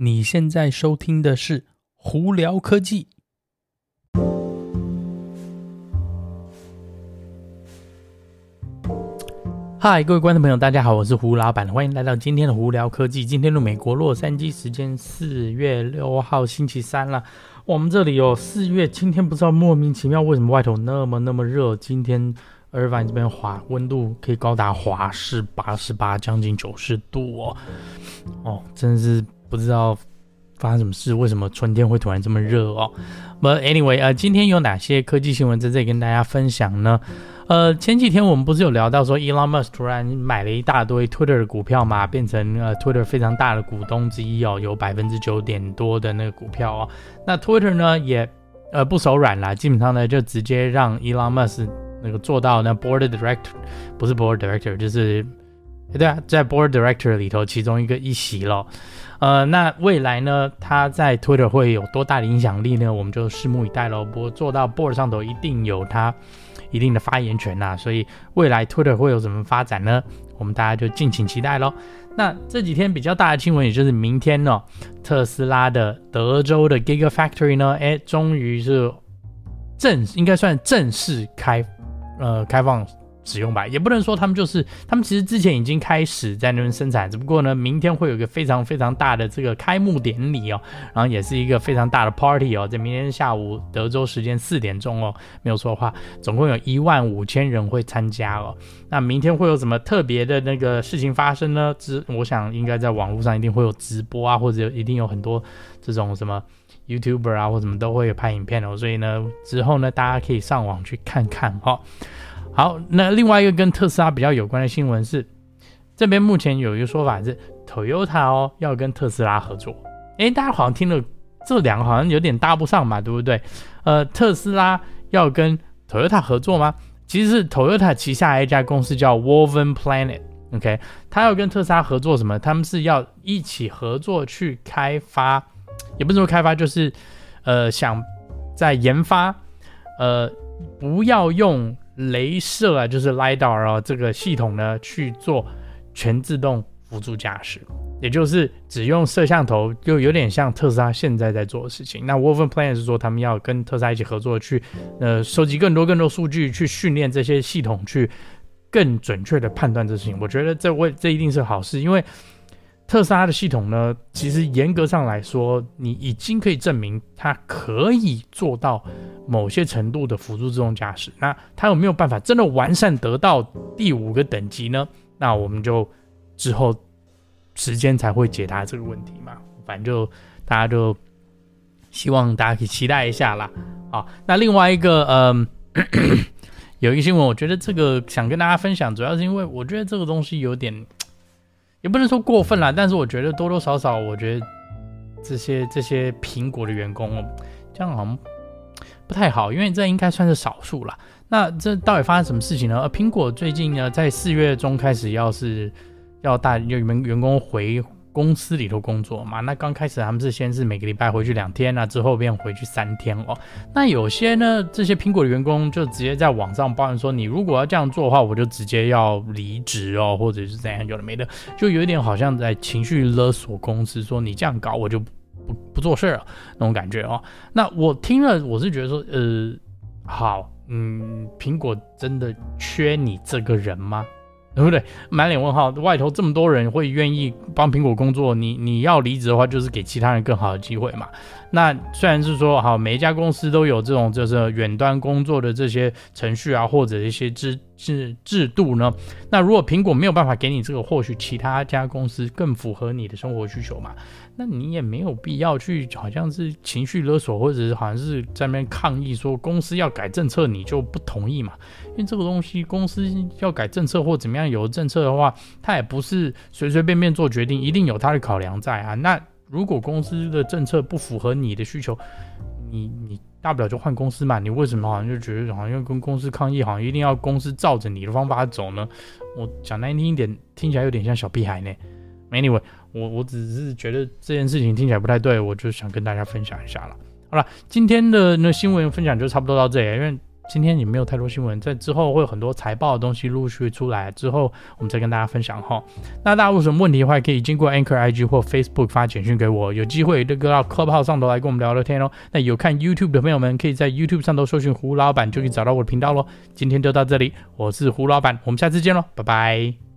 你现在收听的是胡聊科技。嗨，各位观众朋友，大家好，我是胡老板，欢迎来到今天的胡聊科技。今天的美国洛杉矶时间四月六号星期三了，我们这里有四月，今天不知道莫名其妙为什么外头那么那么热，今天。尔法这边华温度可以高达华氏八十八，将近九十度哦，哦，真是不知道发生什么事，为什么春天会突然这么热哦？But anyway，呃，今天有哪些科技新闻在这里跟大家分享呢？呃，前几天我们不是有聊到说，Elon Musk 突然买了一大堆 Twitter 的股票嘛，变成呃 Twitter 非常大的股东之一哦，有百分之九点多的那个股票哦。那 Twitter 呢也呃不手软啦，基本上呢就直接让 Elon Musk。那个做到那 board director 不是 board director 就是，对啊，在 board director 里头其中一个一席咯。呃，那未来呢，他在 Twitter 会有多大的影响力呢？我们就拭目以待喽。不过做到 board 上头一定有他一定的发言权呐、所以未来 Twitter 会有什么发展呢？我们大家就敬请期待喽。那这几天比较大的新闻，也就是明天呢，特斯拉的德州的 Gigafactory 呢，哎，终于是正应该算正式开。呃，开放使用吧，也不能说他们就是，他们其实之前已经开始在那边生产，只不过呢，明天会有一个非常非常大的这个开幕典礼哦，然后也是一个非常大的 party 哦，在明天下午德州时间四点钟哦，没有错的话，总共有一万五千人会参加哦。那明天会有什么特别的那个事情发生呢？直，我想应该在网络上一定会有直播啊，或者一定有很多这种什么。YouTuber 啊，或什么都会有拍影片哦，所以呢，之后呢，大家可以上网去看看哈、哦。好，那另外一个跟特斯拉比较有关的新闻是，这边目前有一个说法是，Toyota 哦要跟特斯拉合作。诶，大家好像听了这两个好像有点搭不上嘛，对不对？呃，特斯拉要跟 Toyota 合作吗？其实是 Toyota 旗下一家公司叫 Woven Planet，OK，他要跟特斯拉合作什么？他们是要一起合作去开发。也不是说开发，就是，呃，想在研发，呃，不要用镭射啊，就是 LiDAR 啊这个系统呢去做全自动辅助驾驶，也就是只用摄像头，就有点像特斯拉现在在做的事情。那 Woven Planet 是说他们要跟特斯拉一起合作，去呃收集更多更多数据，去训练这些系统，去更准确的判断这事情。我觉得这为这一定是好事，因为。特斯拉的系统呢，其实严格上来说，你已经可以证明它可以做到某些程度的辅助自动驾驶。那它有没有办法真的完善得到第五个等级呢？那我们就之后时间才会解答这个问题嘛。反正就大家就希望大家可以期待一下啦。好，那另外一个，嗯，有一个新闻，我觉得这个想跟大家分享，主要是因为我觉得这个东西有点。也不能说过分啦，但是我觉得多多少少，我觉得这些这些苹果的员工哦，这样好像不太好，因为这应该算是少数啦。那这到底发生什么事情呢？而苹果最近呢，在四月中开始要是要大有员员工回。公司里头工作嘛，那刚开始他们是先是每个礼拜回去两天啊，之后变回去三天哦。那有些呢，这些苹果的员工就直接在网上抱怨说，你如果要这样做的话，我就直接要离职哦，或者是怎样，有的没的，就有一点好像在情绪勒索公司，说你这样搞我就不不做事了那种感觉哦。那我听了，我是觉得说，呃，好，嗯，苹果真的缺你这个人吗？对不对？满脸问号，外头这么多人会愿意帮苹果工作，你你要离职的话，就是给其他人更好的机会嘛。那虽然是说好，每一家公司都有这种就是远端工作的这些程序啊，或者一些制制制度呢。那如果苹果没有办法给你这个，或许其他家公司更符合你的生活需求嘛。那你也没有必要去，好像是情绪勒索，或者是好像是在那边抗议说公司要改政策，你就不同意嘛？因为这个东西，公司要改政策或怎么样有政策的话，他也不是随随便便做决定，一定有他的考量在啊。那如果公司的政策不符合你的需求，你你大不了就换公司嘛。你为什么好像就觉得好像要跟公司抗议，好像一定要公司照着你的方法走呢？我讲难听一点，听起来有点像小屁孩呢。Anyway。我我只是觉得这件事情听起来不太对，我就想跟大家分享一下了。好了，今天的那新闻分享就差不多到这里，因为今天也没有太多新闻，在之后会有很多财报的东西陆续出来，之后我们再跟大家分享哈。那大家有什么问题的话，可以经过 Anchor IG 或 Facebook 发简讯给我，有机会这个到 Clubhouse 上头来跟我们聊聊天哦。那有看 YouTube 的朋友们，可以在 YouTube 上头搜寻胡老板，就可以找到我的频道喽。今天就到这里，我是胡老板，我们下次见喽，拜拜。